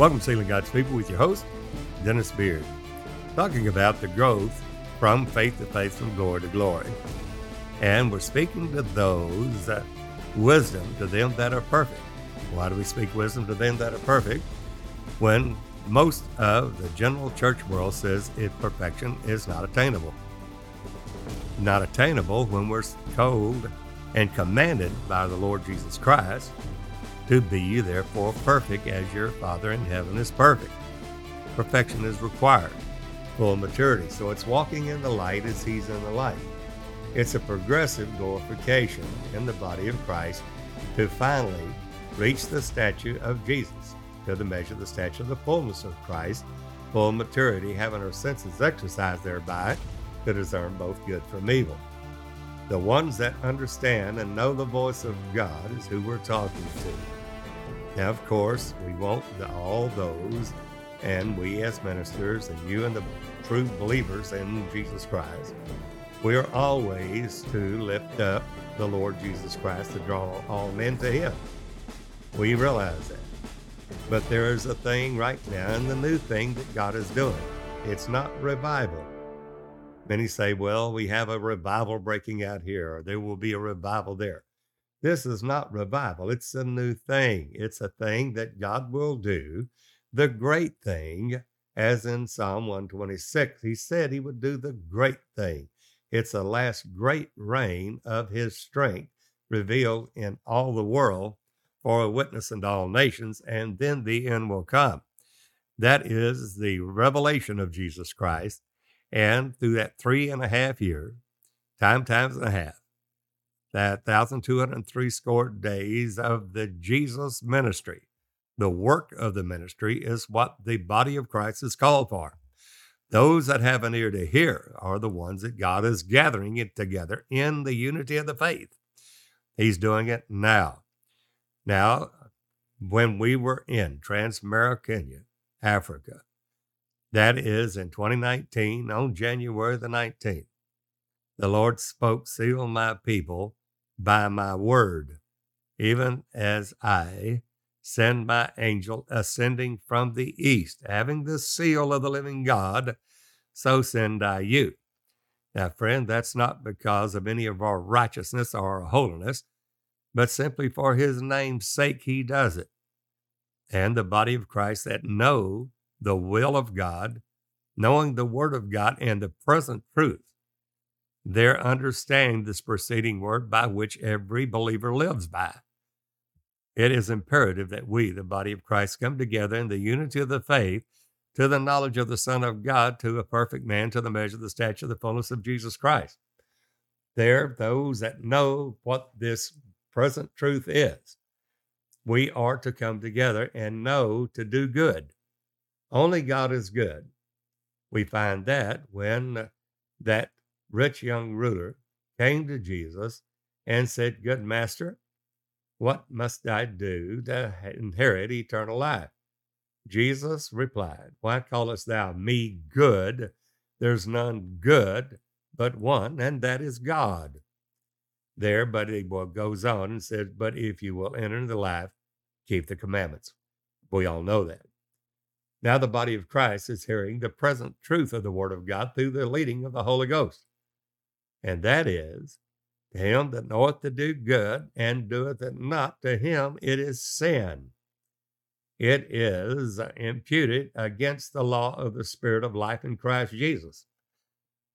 Welcome to Sealing God's People with your host, Dennis Beard, talking about the growth from faith to faith, from glory to glory. And we're speaking to those that wisdom to them that are perfect. Why do we speak wisdom to them that are perfect? When most of the general church world says if perfection is not attainable. Not attainable when we're told and commanded by the Lord Jesus Christ to be therefore perfect as your Father in heaven is perfect. Perfection is required, full maturity. So it's walking in the light as He's in the light. It's a progressive glorification in the body of Christ to finally reach the stature of Jesus, to the measure the stature of the fullness of Christ, full maturity, having our senses exercised thereby to discern both good from evil. The ones that understand and know the voice of God is who we're talking to. Now, of course, we want all those, and we as ministers, and you and the true believers in Jesus Christ, we are always to lift up the Lord Jesus Christ to draw all men to Him. We realize that. But there is a thing right now, and the new thing that God is doing. It's not revival. Many say, well, we have a revival breaking out here, or there will be a revival there. This is not revival, it's a new thing. It's a thing that God will do, the great thing, as in Psalm 126. He said he would do the great thing. It's the last great reign of his strength revealed in all the world for a witness unto all nations, and then the end will come. That is the revelation of Jesus Christ. And through that three and a half year, time times and a half, that 1,203 score days of the Jesus ministry. The work of the ministry is what the body of Christ is called for. Those that have an ear to hear are the ones that God is gathering it together in the unity of the faith. He's doing it now. Now, when we were in Transmara, Africa, that is in 2019 on January the 19th, the Lord spoke, Seal my people by my word, even as I send my angel ascending from the east, having the seal of the living God, so send I you. Now, friend, that's not because of any of our righteousness or our holiness, but simply for his name's sake, he does it. And the body of Christ that know the will of God, knowing the word of God and the present truth, they're understanding this preceding word by which every believer lives by. It is imperative that we, the body of Christ, come together in the unity of the faith to the knowledge of the Son of God, to a perfect man, to the measure of the stature of the fullness of Jesus Christ. There, those that know what this present truth is, we are to come together and know to do good. Only God is good. We find that when that rich young ruler came to Jesus and said, Good master, what must I do to inherit eternal life? Jesus replied, Why callest thou me good? There's none good but one, and that is God. There, but he goes on and says, But if you will enter the life, keep the commandments. We all know that. Now, the body of Christ is hearing the present truth of the Word of God through the leading of the Holy Ghost and that is, to him that knoweth to do good and doeth it not, to him it is sin. It is imputed against the law of the Spirit of life in Christ Jesus.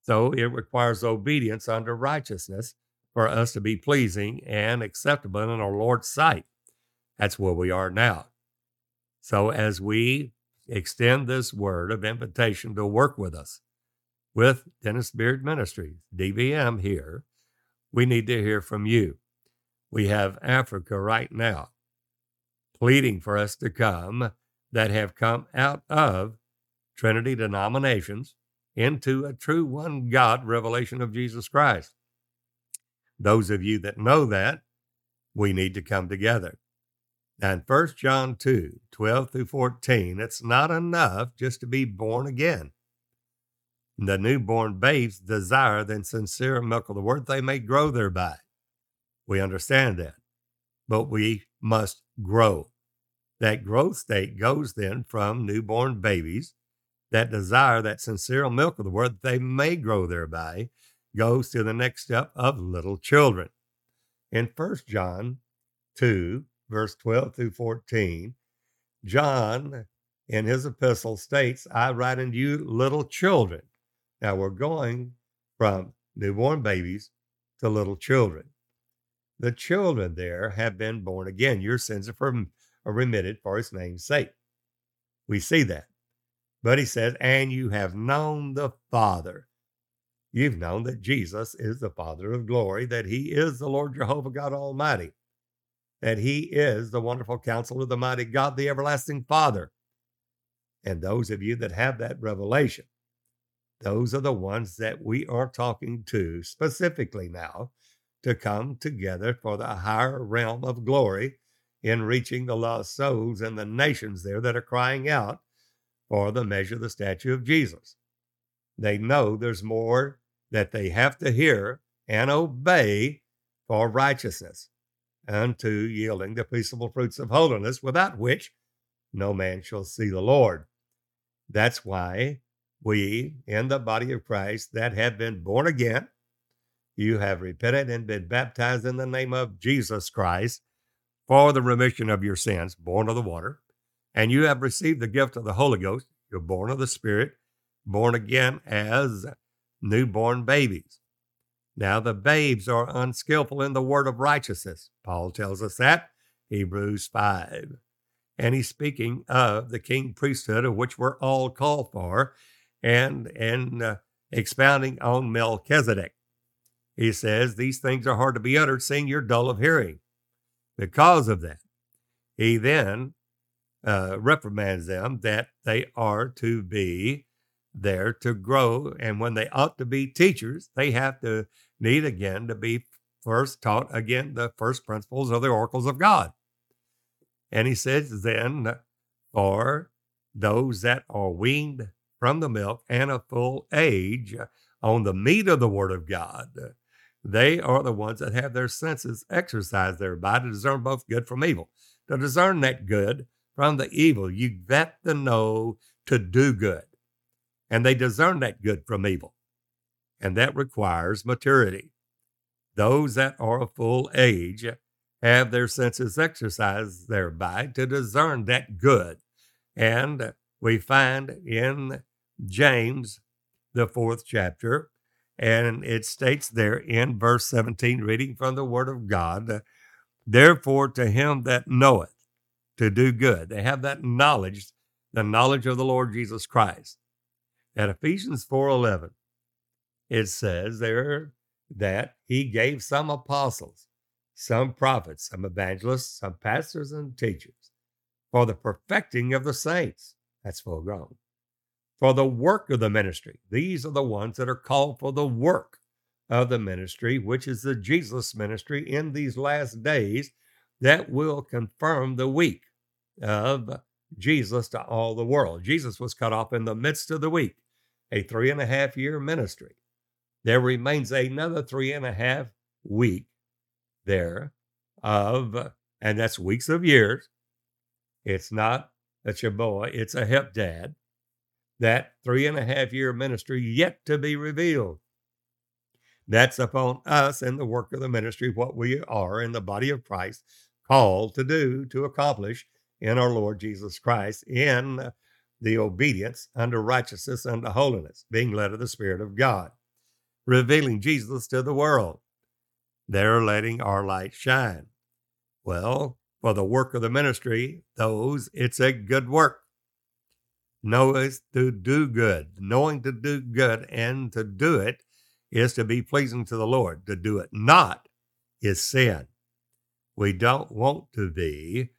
So it requires obedience under righteousness for us to be pleasing and acceptable in our Lord's sight. That's where we are now. So as we extend this word of invitation to work with us, with Dennis Beard Ministries, DBM here, we need to hear from you. We have Africa right now pleading for us to come that have come out of Trinity denominations into a true one God revelation of Jesus Christ. Those of you that know that, we need to come together. And 1 John 2 12 through 14, it's not enough just to be born again. The newborn babes desire the sincere milk of the word they may grow thereby. We understand that. But we must grow. That growth state goes then from newborn babies that desire that sincere milk of the word that they may grow thereby, goes to the next step of little children. In 1 John 2, verse 12 through 14, John in his epistle states, I write unto you little children. Now we're going from newborn babies to little children. The children there have been born again. Your sins are, remitted for his name's sake. We see that. But he says, and you have known the Father. You've known that Jesus is the Father of glory, that he is the Lord Jehovah God Almighty, that he is the wonderful counselor, of the mighty God, the everlasting Father. And those of you that have that revelation, those are the ones that we are talking to specifically now to come together for the higher realm of glory in reaching the lost souls and the nations there that are crying out for the measure, of the statue of Jesus. They know there's more that they have to hear and obey for righteousness unto yielding the peaceable fruits of holiness, without which no man shall see the Lord. That's why we, in the body of Christ that have been born again, you have repented and been baptized in the name of Jesus Christ for the remission of your sins, born of the water, and you have received the gift of the Holy Ghost. You're born of the Spirit, born again as newborn babies. Now, the babes are unskillful in the word of righteousness. Paul tells us that, Hebrews 5. And he's speaking of the king priesthood of which we're all called for and, in uh, expounding on Melchizedek. He says, These things are hard to be uttered, seeing you're dull of hearing. Because of that, he then uh, reprimands them that they are to be there to grow. And when they ought to be teachers, they have to need again to be first taught again the first principles of the oracles of God. And he says, then for those that are weaned from the milk and a full age on the meat of the word of God, they are the ones that have their senses exercised thereby to discern both good from evil. To discern that good from the evil, you got to know to do good. And they discern that good from evil. And that requires maturity. Those that are of full age have their senses exercised thereby to discern that good. And we find in James, the fourth chapter, and it states there in verse 17, reading from the Word of God, therefore to him that knoweth to do good. They have that knowledge, the knowledge of the Lord Jesus Christ. At Ephesians 4:11, it says there that he gave some apostles, some prophets, some evangelists, some pastors and teachers for the perfecting of the saints. That's full grown for the work of the ministry. These are the ones that are called for the work of the ministry, which is the Jesus ministry in these last days that will confirm the week of Jesus to all the world. Jesus was cut off in the midst of the week, a three and a half year ministry. There remains another three and a half week there of, and that's weeks of years. It's not a chaboy, it's a heptad that three and a half year ministry yet to be revealed. That's upon us and the work of the ministry, what we are in the body of Christ called to do, to accomplish in our Lord Jesus Christ in the obedience unto righteousness unto holiness, being led of the Spirit of God, revealing Jesus to the world. They're letting our light shine. Well, for the work of the ministry, those, it's a good work knows to do good. Knowing to do good and to do it is to be pleasing to the Lord. To do it not is sin. We don't want to be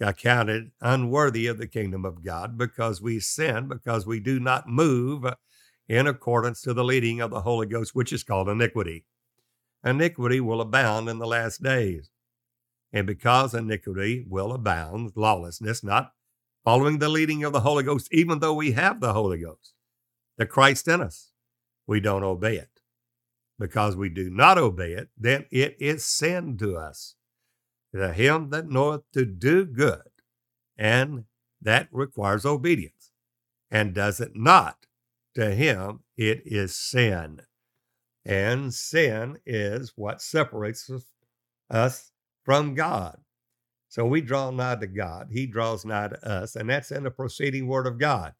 accounted unworthy of the kingdom of God because we sin, because we do not move in accordance to the leading of the Holy Ghost, which is called iniquity. Iniquity will abound in the last days. And because iniquity will abound, lawlessness, not following the leading of the Holy Ghost, even though we have the Holy Ghost, the Christ in us, we don't obey it. Because we do not obey it, then it is sin to us. To him that knoweth to do good And that requires obedience. And does it not, to him, it is sin. And sin is what separates us from God. So we draw nigh to God, He draws nigh to us, and that's in the proceeding word of God.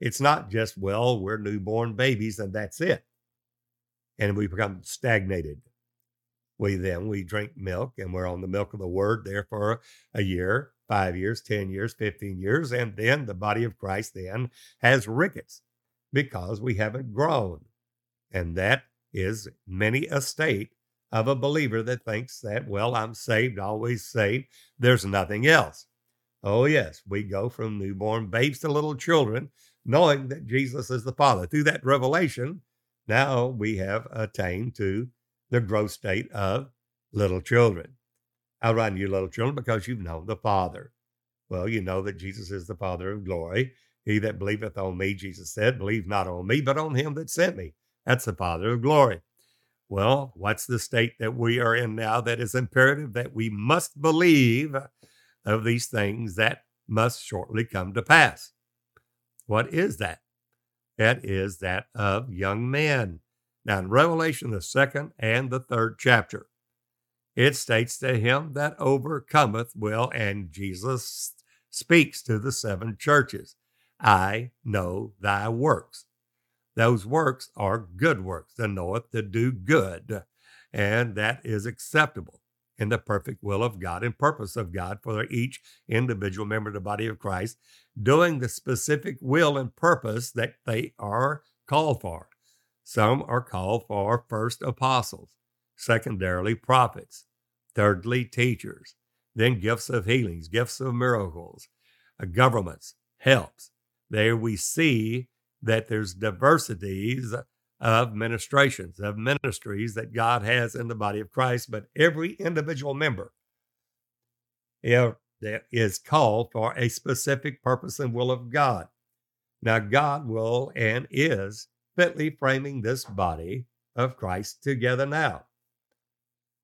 It's not just, well, we're newborn babies and that's it. And we become stagnated. We then we drink milk and we're on the milk of the word there for a year, five years, 10 years, 15 years. And then the body of Christ then has rickets because we haven't grown. And that is many a state of a believer that thinks that, well, I'm saved, always saved. There's nothing else. Oh, yes, we go from newborn babes to little children, knowing that Jesus is the Father. Through that revelation, now we have attained to the growth state of little children. Run you little children? Because you've known the Father. Well, you know that Jesus is the Father of glory. He that believeth on me, Jesus said, believe not on me, but on him that sent me. That's the Father of glory. Well, what's the state that we are in now that is imperative that we must believe of these things that must shortly come to pass? What is that? That is that of young men. Now, in Revelation, the second and the third chapter, it states to him that overcometh will, and Jesus speaks to the seven churches I know thy works. Those works are good works, that knoweth to do good, and that is acceptable in the perfect will of God and purpose of God for each individual member of the body of Christ, doing the specific will and purpose that they are called for. Some are called for first apostles, secondarily prophets, thirdly teachers, then gifts of healings, gifts of miracles, uh, governments, helps. There we see that there's diversities of ministrations, of ministries that God has in the body of Christ, but every individual member is called for a specific purpose and will of God. Now, God will and is fitly framing this body of Christ together now.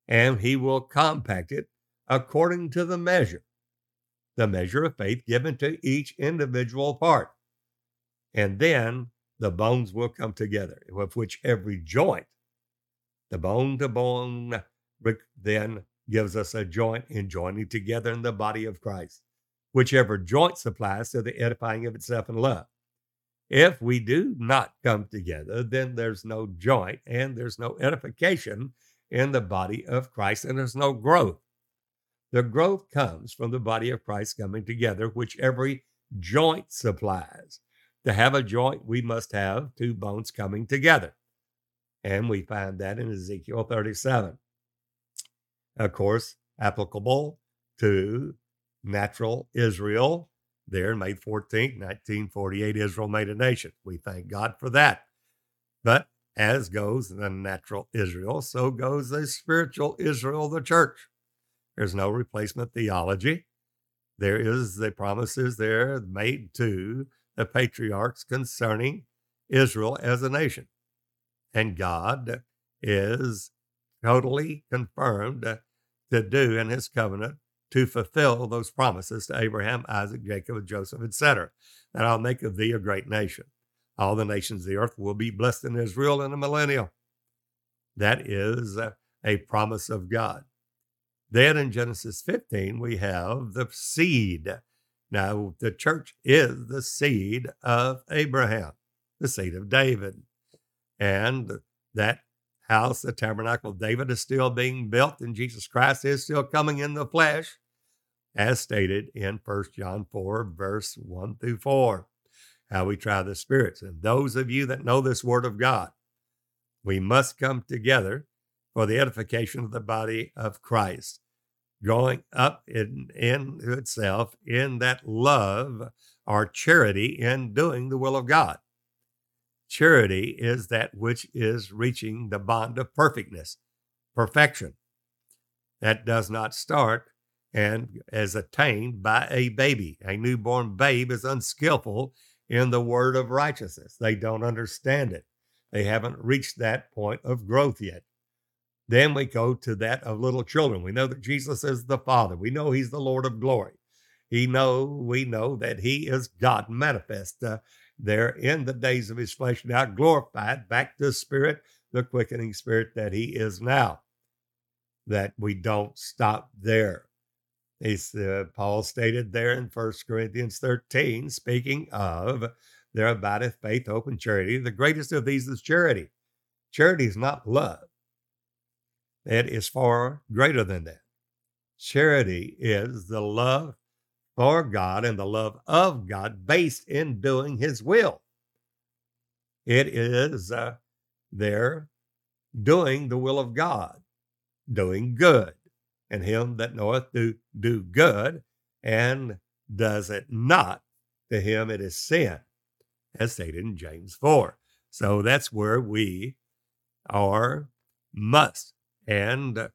And he will compact it according to the measure, the measure of faith given to each individual part. And then the bones will come together, with which every joint, the bone to bone, then gives us a joint in joining together in the body of Christ, whichever joint supplies to the edifying of itself in love. If we do not come together, then there's no joint and there's no edification in the body of Christ and there's no growth. The growth comes from the body of Christ coming together, which every joint supplies. To have a joint, we must have two bones coming together. And we find that in Ezekiel 37. Of course, applicable to natural Israel there, May 14, 1948, Israel made a nation. We thank God for that. But as goes the natural Israel, so goes the spiritual Israel, the church. There's no replacement theology. There is the promises there made to the patriarchs concerning Israel as a nation. And God is totally confirmed to do in his covenant to fulfill those promises to Abraham, Isaac, Jacob, Joseph, etc. That I'll make of thee a great nation. All the nations of the earth will be blessed in Israel in a millennial. That is a promise of God. Then in Genesis 15, we have the seed. Now, the church is the seed of Abraham, the seed of David. And that house, the tabernacle of David, is still being built, and Jesus Christ is still coming in the flesh as stated in 1 John 4, verse 1 through 4, how we try the spirits. And those of you that know this word of God, we must come together for the edification of the body of Christ, growing up in, in itself in that love or charity in doing the will of God. Charity is that which is reaching the bond of perfectness, perfection. That does not start and is attained by a baby. A newborn babe is unskillful in the word of righteousness. They don't understand it. They haven't reached that point of growth yet. Then we go to that of little children. We know that Jesus is the Father. We know He's the Lord of glory. He know we know that he is God manifest uh, there in the days of his flesh, now glorified back to spirit, the quickening spirit that he is now. That we don't stop there. He's, uh, Paul stated there in 1 Corinthians 13, speaking of there abideth faith, hope, and charity. The greatest of these is charity. Charity is not love. It is far greater than that. Charity is the love for God and the love of God based in doing His will. It is uh, there doing the will of God, doing good, and him that knoweth do do good and does it not, to him it is sin, as stated in James 4. So that's where we are must and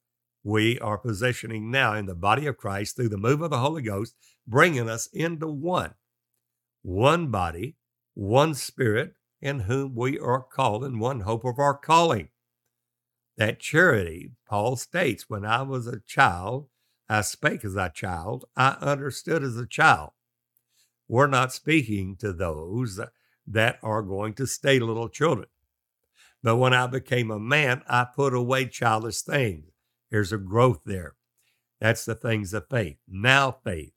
we are positioning now in the body of Christ through the move of the Holy Ghost, bringing us into one, one body, one spirit, in whom we are called, in one hope of our calling. That charity, Paul states, when I was a child, I spake as a child, I understood as a child. We're not speaking to those that are going to stay little children. But when I became a man, I put away childish things. There's a growth there. That's the things of faith. Now faith,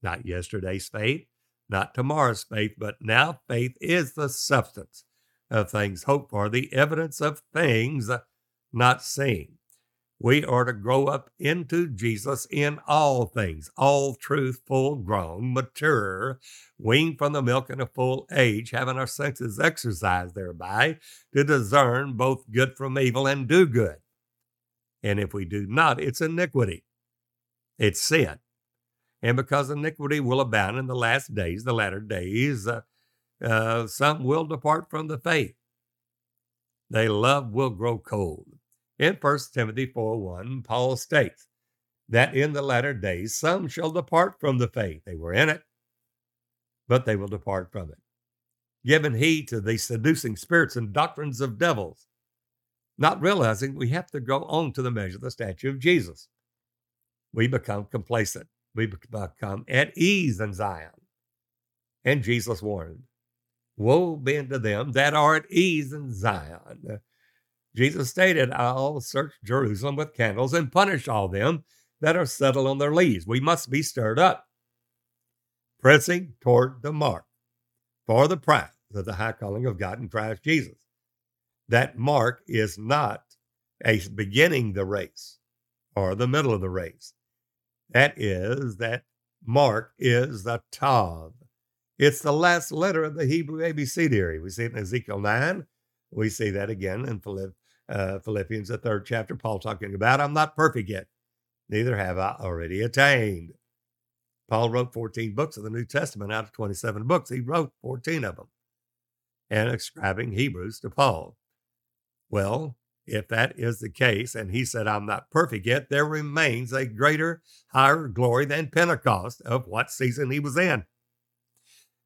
not yesterday's faith, not tomorrow's faith, but now faith is the substance of things hoped for, the evidence of things not seen. We are to grow up into Jesus in all things, all truth, full grown, mature, weaned from the milk in a full age, having our senses exercised thereby to discern both good from evil and do good. And if we do not, it's iniquity, it's sin. And because iniquity will abound in the last days, the latter days, uh, uh, some will depart from the faith. They love will grow cold. In 1 Timothy 4 1, Paul states that in the latter days some shall depart from the faith. They were in it, but they will depart from it, giving heed to the seducing spirits and doctrines of devils, not realizing we have to go on to the measure of the statue of Jesus. We become complacent. We become at ease in Zion. And Jesus warned, Woe be unto them that are at ease in Zion. Jesus stated, I'll search Jerusalem with candles and punish all them that are settled on their leaves. We must be stirred up, pressing toward the mark for the prize of the high calling of God in Christ Jesus. That mark is not a beginning the race or the middle of the race. That is, that mark is the Tav. It's the last letter of the Hebrew ABCD. We see it in Ezekiel 9. We see that again in Philipp, uh, Philippians, the third chapter, Paul talking about, I'm not perfect yet, neither have I already attained. Paul wrote 14 books of the New Testament out of 27 books. He wrote 14 of them and ascribing Hebrews to Paul. Well, if that is the case, and he said, I'm not perfect yet, there remains a greater, higher glory than Pentecost of what season he was in.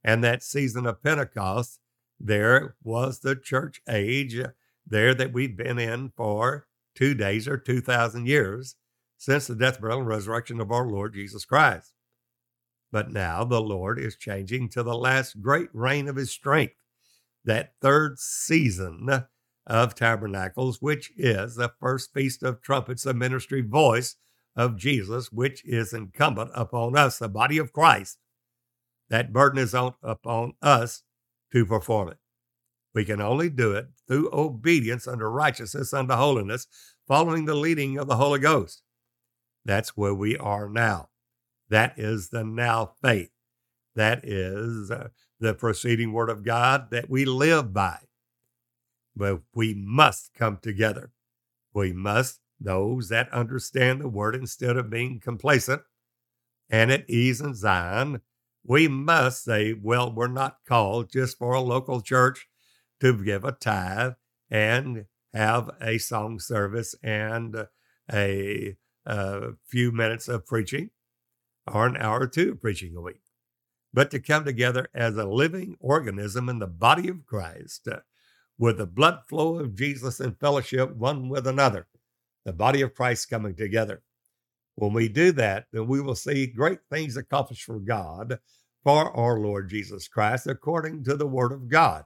And that season of Pentecost, there was the church age uh, there that we've been in for two days or 2,000 years since the death, burial, and resurrection of our Lord Jesus Christ. But now the Lord is changing to the last great reign of his strength, that third season of tabernacles, which is the first feast of trumpets, the ministry voice of Jesus, which is incumbent upon us, the body of Christ. That burden is on, upon us to perform it. We can only do it through obedience unto righteousness, unto holiness, following the leading of the Holy Ghost. That's where we are now. That is the now faith. That is uh, the proceeding word of God that we live by. But we must come together. We must, those that understand the word instead of being complacent and at ease in Zion, we must say, well, we're not called just for a local church to give a tithe and have a song service and a, a few minutes of preaching or an hour or two of preaching a week, but to come together as a living organism in the body of Christ uh, with the blood flow of Jesus and fellowship one with another, the body of Christ coming together. When we do that, then we will see great things accomplished for God for our Lord Jesus Christ according to the Word of God.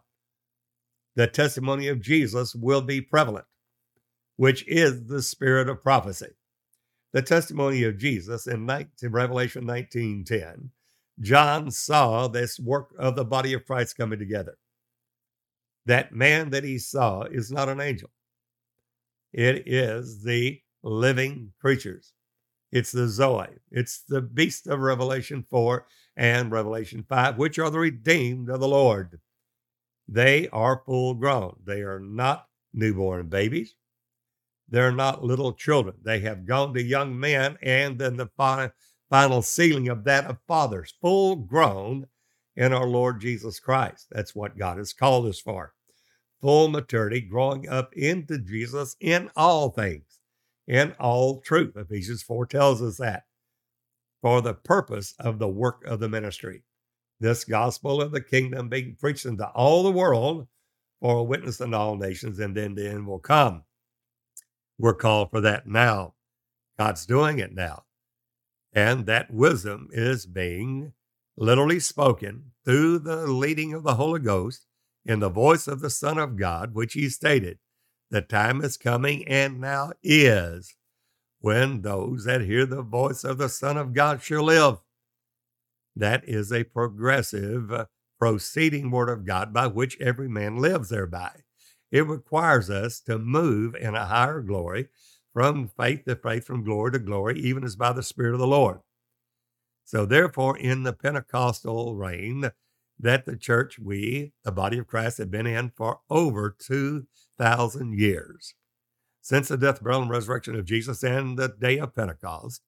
The testimony of Jesus will be prevalent, which is the spirit of prophecy. The testimony of Jesus in 19, Revelation 19:10, John saw this work of the body of Christ coming together. That man that he saw is not an angel. It is the living creatures. It's the Zoe. It's the beast of Revelation 4 and Revelation 5, which are the redeemed of the Lord. They are full grown. They are not newborn babies. They're not little children. They have gone to young men, and then the final, final sealing of that of fathers, full grown in our Lord Jesus Christ. That's what God has called us for. Full maturity, growing up into Jesus in all things, in all truth. Ephesians 4 tells us that for the purpose of the work of the ministry. This gospel of the kingdom being preached into all the world for a witness in all nations, and then the end will come. We're called for that now. God's doing it now. And that wisdom is being literally spoken through the leading of the Holy Ghost in the voice of the Son of God, which he stated, The time is coming and now is when those that hear the voice of the Son of God shall live. That is a progressive, uh, proceeding word of God by which every man lives thereby. It requires us to move in a higher glory from faith to faith, from glory to glory, even as by the Spirit of the Lord. So, therefore, in the Pentecostal reign that the church, we, the body of Christ, have been in for over 2,000 years. Since the death, burial, and resurrection of Jesus and the day of Pentecost,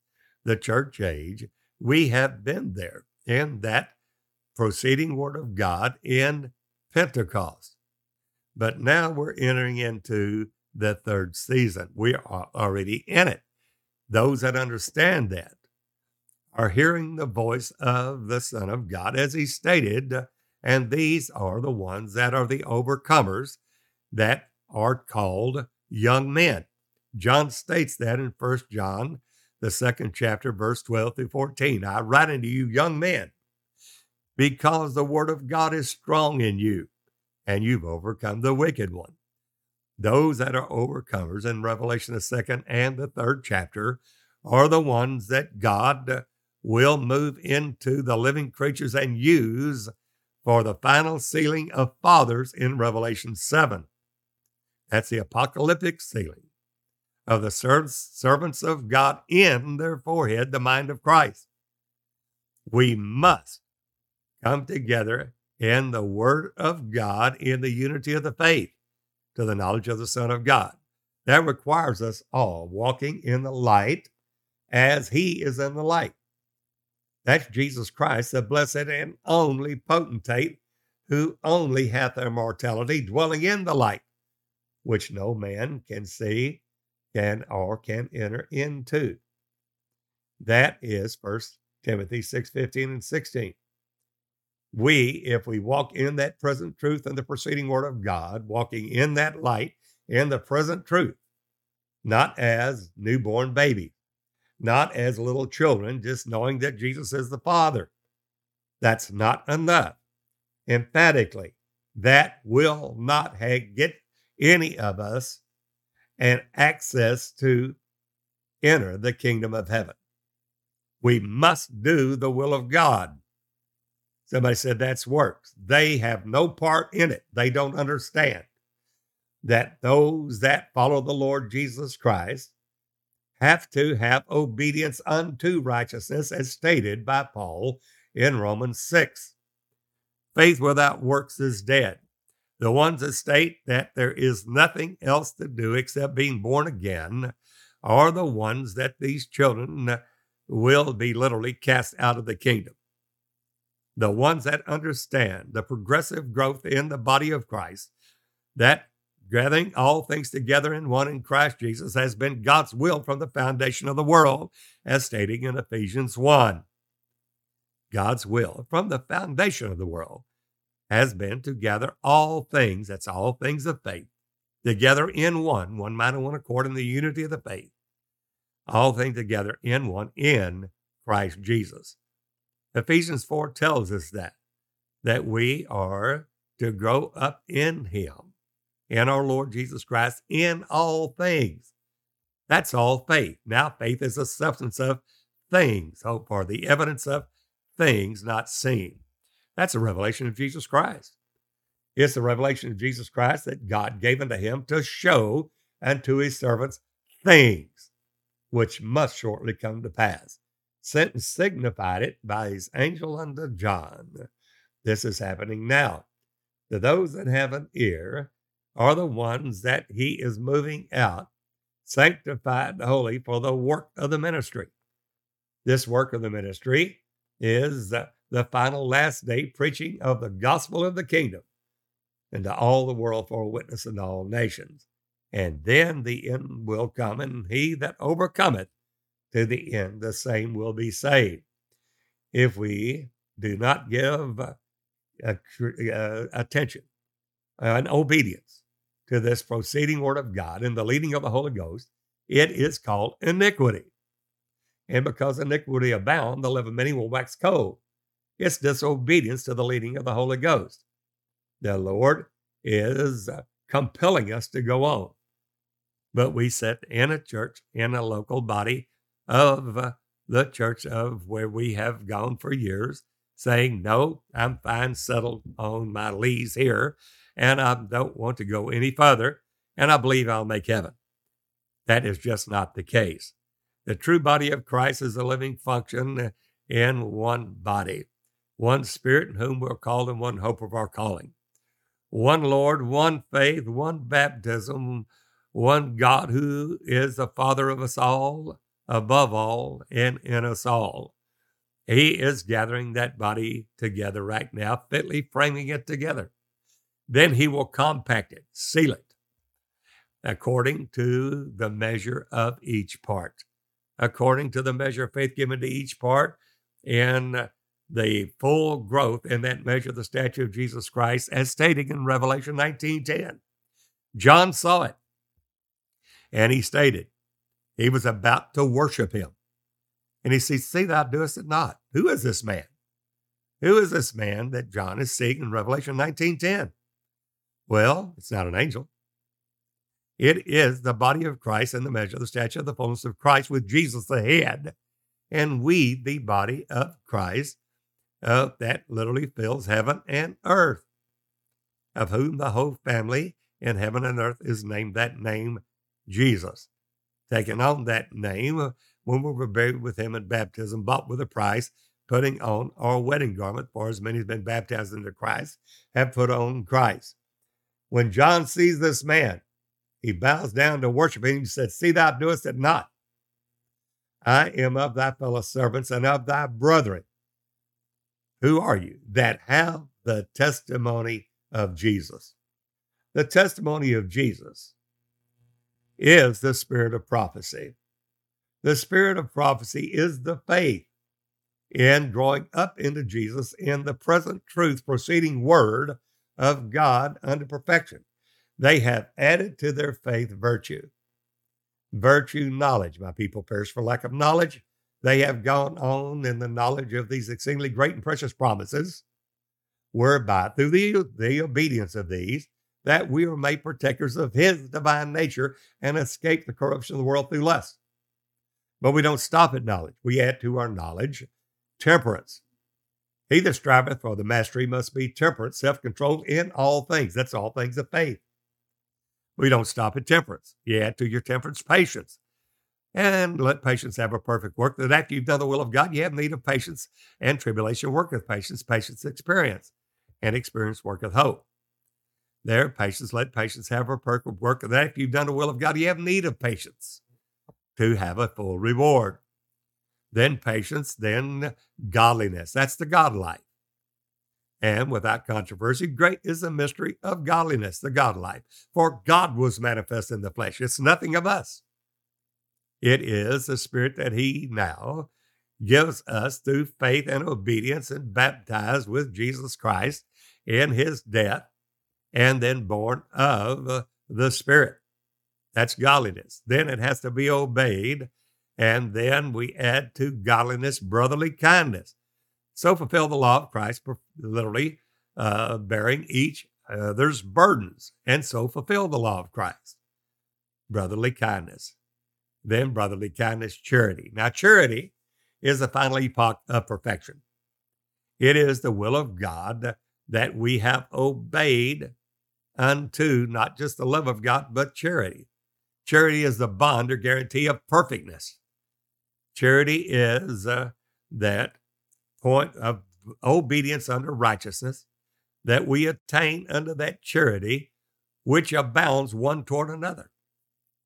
the church age, we have been there in that proceeding word of God in Pentecost. But now we're entering into the third season. We are already in it. Those that understand that are hearing the voice of the Son of God, as he stated, and these are the ones that are the overcomers that are called young men. John states that in First John, the second chapter, verse 12 through 14. I write unto you, young men, because the word of God is strong in you, and you've overcome the wicked one. Those that are overcomers in Revelation, the second and the third chapter, are the ones that God will move into the living creatures and use for the final sealing of fathers in Revelation 7. That's the apocalyptic sealing of the servants of God in their forehead, the mind of Christ. We must come together in the Word of God in the unity of the faith to the knowledge of the Son of God. That requires us all walking in the light as He is in the light. That's Jesus Christ, the blessed and only potentate who only hath immortality, dwelling in the light, which no man can see, can or can enter into. That is First Timothy 6 15 and 16. We, if we walk in that present truth and the preceding word of God, walking in that light, in the present truth, not as newborn babies, not as little children, just knowing that Jesus is the Father. That's not enough. Emphatically, that will not get any of us an access to enter the kingdom of heaven. We must do the will of God. Somebody said that's works. They have no part in it. They don't understand that those that follow the Lord Jesus Christ have to have obedience unto righteousness, as stated by Paul in Romans 6. Faith without works is dead. The ones that state that there is nothing else to do except being born again are the ones that these children will be literally cast out of the kingdom. The ones that understand the progressive growth in the body of Christ, that gathering all things together in one in Christ Jesus has been God's will from the foundation of the world, as stating in Ephesians 1. God's will from the foundation of the world has been to gather all things, that's all things of faith, together in one, one mind and one accord in the unity of the faith. all things together in one in Christ Jesus. Ephesians 4 tells us that, that we are to grow up in Him, in our Lord Jesus Christ, in all things. That's all faith. Now, faith is the substance of things, hope for the evidence of things not seen. That's a revelation of Jesus Christ. It's the revelation of Jesus Christ that God gave unto him to show unto his servants things which must shortly come to pass. Sent and signified it by his angel unto John. This is happening now. To those that have an ear are the ones that he is moving out, sanctified holy for the work of the ministry. This work of the ministry is the final last day preaching of the gospel of the kingdom into all the world for a witness in all nations. And then the end will come, and he that overcometh to the end, the same will be saved. If we do not give uh, uh, attention and obedience to this proceeding word of God and the leading of the Holy Ghost, it is called iniquity. And because iniquity abound, the love of many will wax cold. It's disobedience to the leading of the Holy Ghost. The Lord is compelling us to go on. But we sit in a church, in a local body of the church of where we have gone for years, saying, No, I'm fine, settled on my lease here, and I don't want to go any further, and I believe I'll make heaven. That is just not the case. The true body of Christ is a living function in one body one Spirit in whom we're called, and one hope of our calling. One Lord, one faith, one baptism, one God who is the Father of us all, above all, and in us all. He is gathering that body together right now, fitly framing it together. Then he will compact it, seal it, according to the measure of each part, according to the measure of faith given to each part, in the full growth in that measure the statue of Jesus Christ, as stated in Revelation 19:10. John saw it, and he stated he was about to worship him. And he says, See, thou doest it not. Who is this man? Who is this man that John is seeing in Revelation 19:10? Well, it's not an angel. It is the body of Christ and the measure of the stature of the fullness of Christ with Jesus the head, and we the body of Christ uh, that literally fills heaven and earth, of whom the whole family in heaven and earth is named that name Jesus. Taking on that name uh, when we were buried with him in baptism, bought with a price, putting on our wedding garment, for as many as been baptized into Christ have put on Christ. When John sees this man, he bows down to worship him. He said, See, thou doest it not. I am of thy fellow servants and of thy brethren who are you? That have the testimony of Jesus. The testimony of Jesus is the spirit of prophecy. The spirit of prophecy is the faith in drawing up into Jesus in the present truth, proceeding word of God unto perfection. They have added to their faith virtue. Virtue, knowledge. My people perish for lack of knowledge. They have gone on in the knowledge of these exceedingly great and precious promises, whereby through the, the obedience of these, that we are made partakers of his divine nature and escape the corruption of the world through lust. But we don't stop at knowledge. We add to our knowledge temperance. He that striveth for the mastery must be temperate, self controlled in all things. That's all things of faith. We don't stop at temperance. You add to your temperance patience, and let patience have a perfect work. That after you've done the will of God, you have need of patience, and tribulation worketh patience, patience experience, and experience worketh hope. There, patience, let patience have a perfect work. That after you've done the will of God, you have need of patience to have a full reward. Then patience, then godliness. That's the God life. And without controversy, great is the mystery of godliness, the God life. For God was manifest in the flesh. It's nothing of us. It is the Spirit that He now gives us through faith and obedience and baptized with Jesus Christ in His death and then born of the Spirit. That's godliness. Then it has to be obeyed And then we add to godliness brotherly kindness. So fulfill the law of Christ, literally uh, bearing each other's burdens, and so fulfill the law of Christ. Brotherly kindness. Then brotherly kindness, charity. Now, charity is the final epoch of perfection. It is the will of God that we have obeyed unto not just the love of God, but charity. Charity is the bond or guarantee of perfectness. Charity is uh, that point of obedience under righteousness that we attain under that charity which abounds one toward another.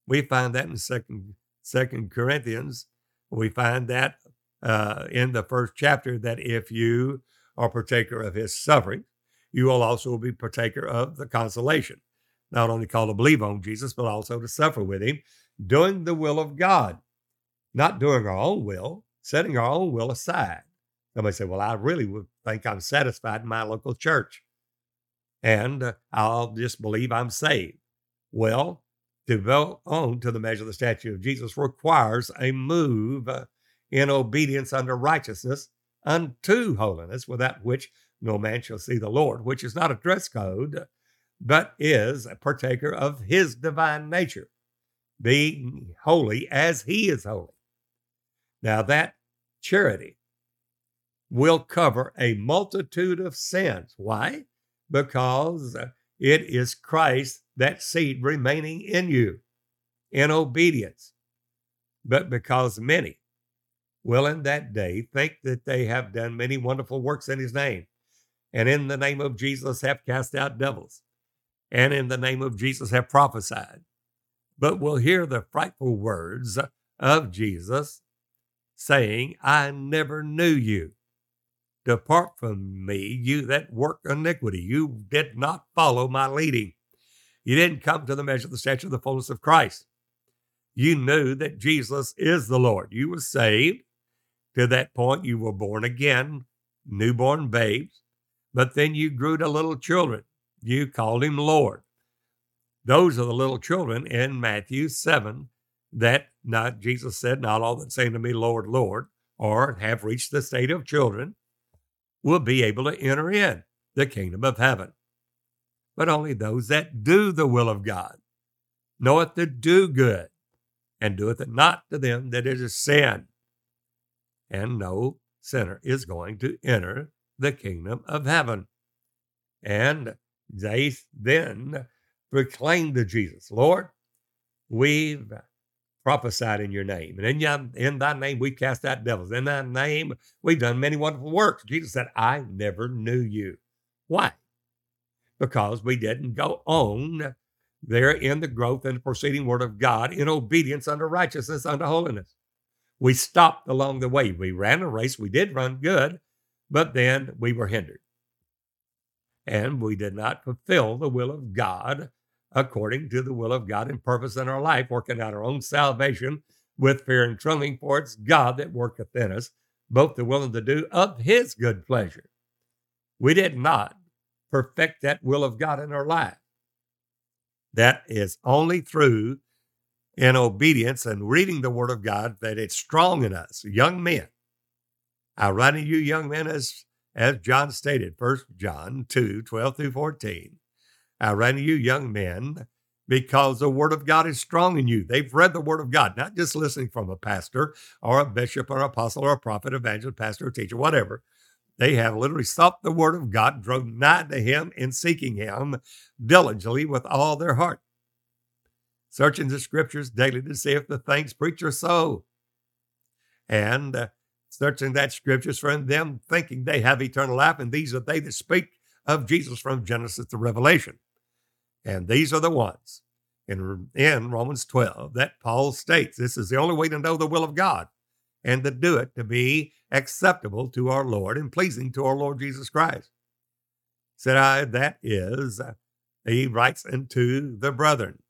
We find that in Second Second Corinthians. We find that uh, in the first chapter that if you are partaker of his suffering, you will also be partaker of the consolation. Not only called to believe on Jesus, but also to suffer with him, doing the will of God, not doing our own will, setting our own will aside. Somebody say, Well, I really would think I'm satisfied in my local church, and uh, I'll just believe I'm saved. Well, to go on to the measure of the statue of Jesus requires a move uh, in obedience unto righteousness unto holiness, without which no man shall see the Lord, which is not a dress code, but is a partaker of his divine nature, being holy as he is holy. Now, that charity will cover a multitude of sins. Why? Because it is Christ, that seed remaining in you in obedience. But because many will in that day think that they have done many wonderful works in his name, and in the name of Jesus have cast out devils, and in the name of Jesus have prophesied, but will hear the frightful words of Jesus saying, I never knew you. Depart from me, you that work iniquity. You did not follow my leading. You didn't come to the measure of the stature of the fullness of Christ. You knew that Jesus is the Lord. You were saved. To that point, you were born again, newborn babes, but then you grew to little children. You called him Lord. Those are the little children in Matthew 7 that not Jesus said, Not all that say to me, Lord, Lord, or have reached the state of children, will be able to enter in the kingdom of heaven. But only those that do the will of God, knoweth to do good, and doeth it not to them that it is sin and no sinner is going to enter the kingdom of heaven. And they then proclaimed to Jesus, Lord, we've prophesied in your name. And in, your, in thy name we cast out devils. In thy name we've done many wonderful works. Jesus said, I never knew you. Why? Because we didn't go on there in the growth and the proceeding word of God in obedience unto righteousness, unto holiness we stopped along the way. We ran a race, we did run good, but then we were hindered. And we did not fulfill the will of God according to the will of God and purpose in our life, working out our own salvation with fear and trembling, for it's God that worketh in us, both the willing to do of his good pleasure. We did not perfect that will of God in our life. That is only through in obedience and reading the Word of God that it's strong in us, young men. I write to you, young men, as, as John stated, 1 John 2 12 through 14. I run to you, young men, because the Word of God is strong in you. They've read the Word of God, not just listening from a pastor or a bishop or an apostle or a prophet, evangelist, pastor, or teacher, whatever. They have literally sought the Word of God, drove nigh to Him in seeking Him diligently with all their heart searching the scriptures daily to see if the things preached are so. And uh, searching that scriptures from them thinking they have eternal life, and these are they that speak of Jesus from Genesis to Revelation. And these are the ones in, in Romans 12 that Paul states this is the only way to know the will of God and to do it to be acceptable to our Lord and pleasing to our Lord Jesus Christ. Said I, that is, he writes unto the brethren.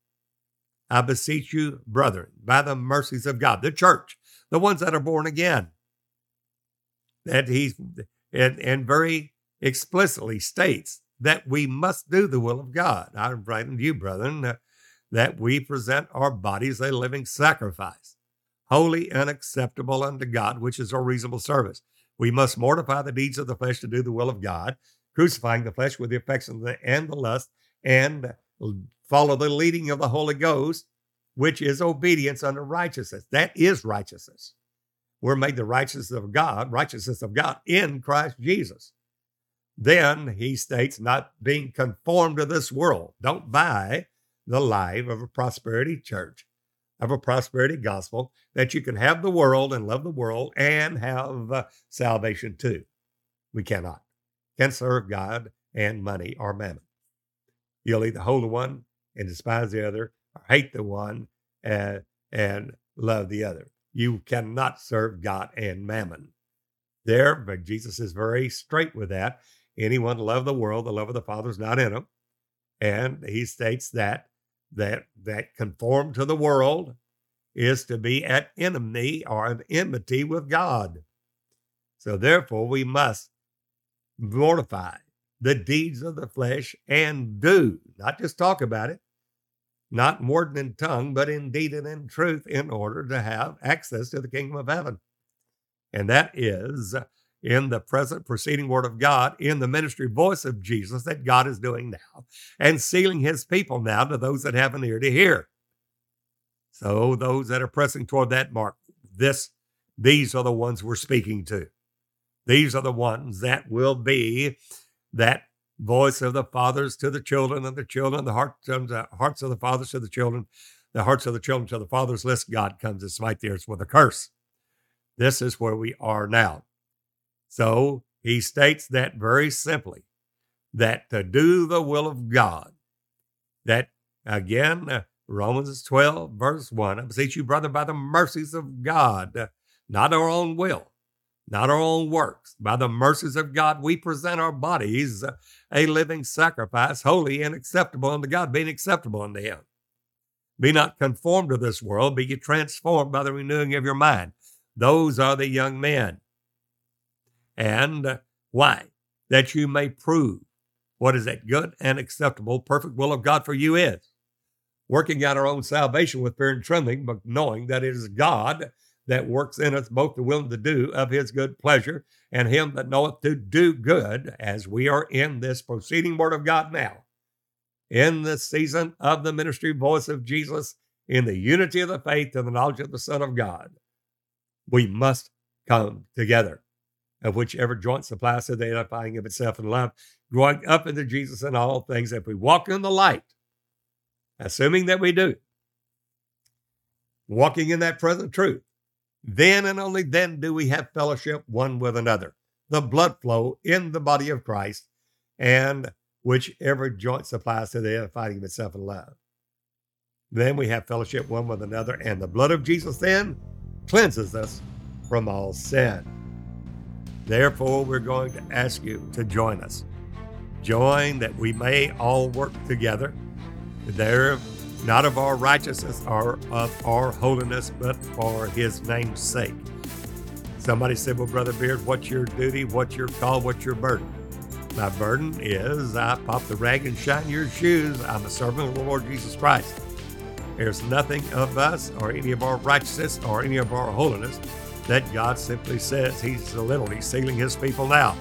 I beseech you, brethren, by the mercies of God, the church, the ones that are born again, that he and, and very explicitly states that we must do the will of God. I'm writing to you, brethren, that we present our bodies a living sacrifice, holy and acceptable unto God, which is our reasonable service. We must mortify the deeds of the flesh to do the will of God, crucifying the flesh with the affections and the lust, and follow the leading of the Holy Ghost, which is obedience unto righteousness. That is righteousness. We're made the righteousness of God, righteousness of God in Christ Jesus. Then he states, not being conformed to this world. Don't buy the life of a prosperity church, of a prosperity gospel, that you can have the world and love the world and have uh, salvation too. We cannot. Can serve God and money or mammon. You'll either hold the one and despise the other, or hate the one and, and love the other. You cannot serve God and mammon. There, but Jesus is very straight with that. Anyone love the world, the love of the Father is not in them. And he states that that that conform to the world is to be at enemy or an enmity with God. So therefore we must mortify the deeds of the flesh and do, not just talk about it, not more than in tongue, but in deed and in truth, in order to have access to the kingdom of heaven. And that is in the present proceeding word of God, in the ministry voice of Jesus that God is doing now, and sealing his people now to those that have an ear to hear. So those that are pressing toward that mark, this, these are the ones we're speaking to. These are the ones that will be that voice of the fathers to the children, and the children, the hearts, the hearts of the fathers to the children, the hearts of the children to the fathers, lest God comes to smite the earth with a curse. This is where we are now. So he states that very simply that to do the will of God, that again, uh, Romans 12, verse 1, I beseech you, brother, by the mercies of God, not our own will, not our own works, by the mercies of God, we present our bodies a living sacrifice, holy and acceptable unto God, being acceptable unto Him. Be not conformed to this world, be ye transformed by the renewing of your mind. Those are the young men and why? That you may prove what is that good and acceptable, perfect will of God for you is. Working out our own salvation with fear and trembling, but knowing that it is God that works in us both the will and the do of his good pleasure, and him that knoweth to do good, as we are in this proceeding word of God now, in the season of the ministry voice of Jesus, in the unity of the faith and the knowledge of the Son of God. We must come together of whichever joint supplies to the edifying of itself in love, growing up into Jesus in all things. If we walk in the light, assuming that we do, walking in that present truth, then and only then do we have fellowship one with another, the blood flow in the body of Christ, and whichever joint supplies to the edifying of itself in love. Then we have fellowship one with another, and the blood of Jesus then cleanses us from all sin. Therefore, we're going to ask you to join us. Join that we may all work together. There, not of our righteousness or of our holiness, but for his name's sake. Somebody said, Well, Brother Beard, what's your duty? What's your call? What's your burden? My burden is I pop the rag and shine your shoes. I'm a servant of the Lord Jesus Christ. There's nothing of us or any of our righteousness or any of our holiness that God simply says He's literally sealing His people now.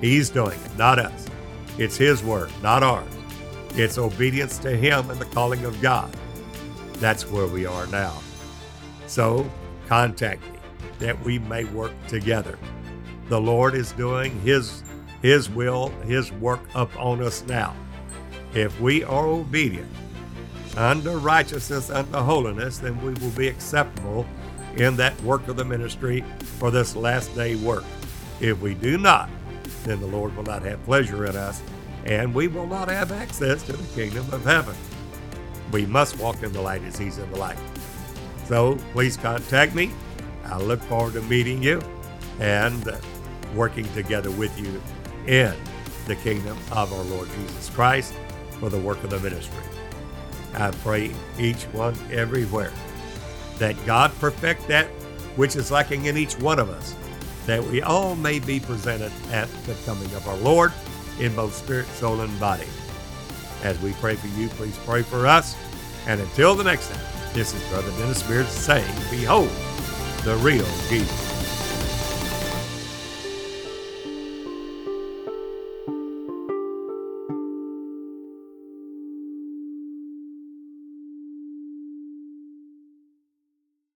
He's doing it, not us. It's His word, not ours. It's obedience to Him and the calling of God. That's where we are now. So contact me that we may work together. The Lord is doing His His will, His work upon us now. If we are obedient unto righteousness, unto holiness, then we will be acceptable in that work of the ministry for this last day work. If we do not, then the Lord will not have pleasure in us, and we will not have access to the kingdom of heaven. We must walk in the light as He's in the light. So please contact me. I look forward to meeting you and uh, working together with you in the kingdom of our Lord Jesus Christ for the work of the ministry. I pray each one everywhere that God perfect that which is lacking in each one of us, that we all may be presented at the coming of our Lord in both spirit, soul, and body. As we pray for you, please pray for us. And until the next time, this is Brother Dennis Beard saying, Behold, the real Jesus.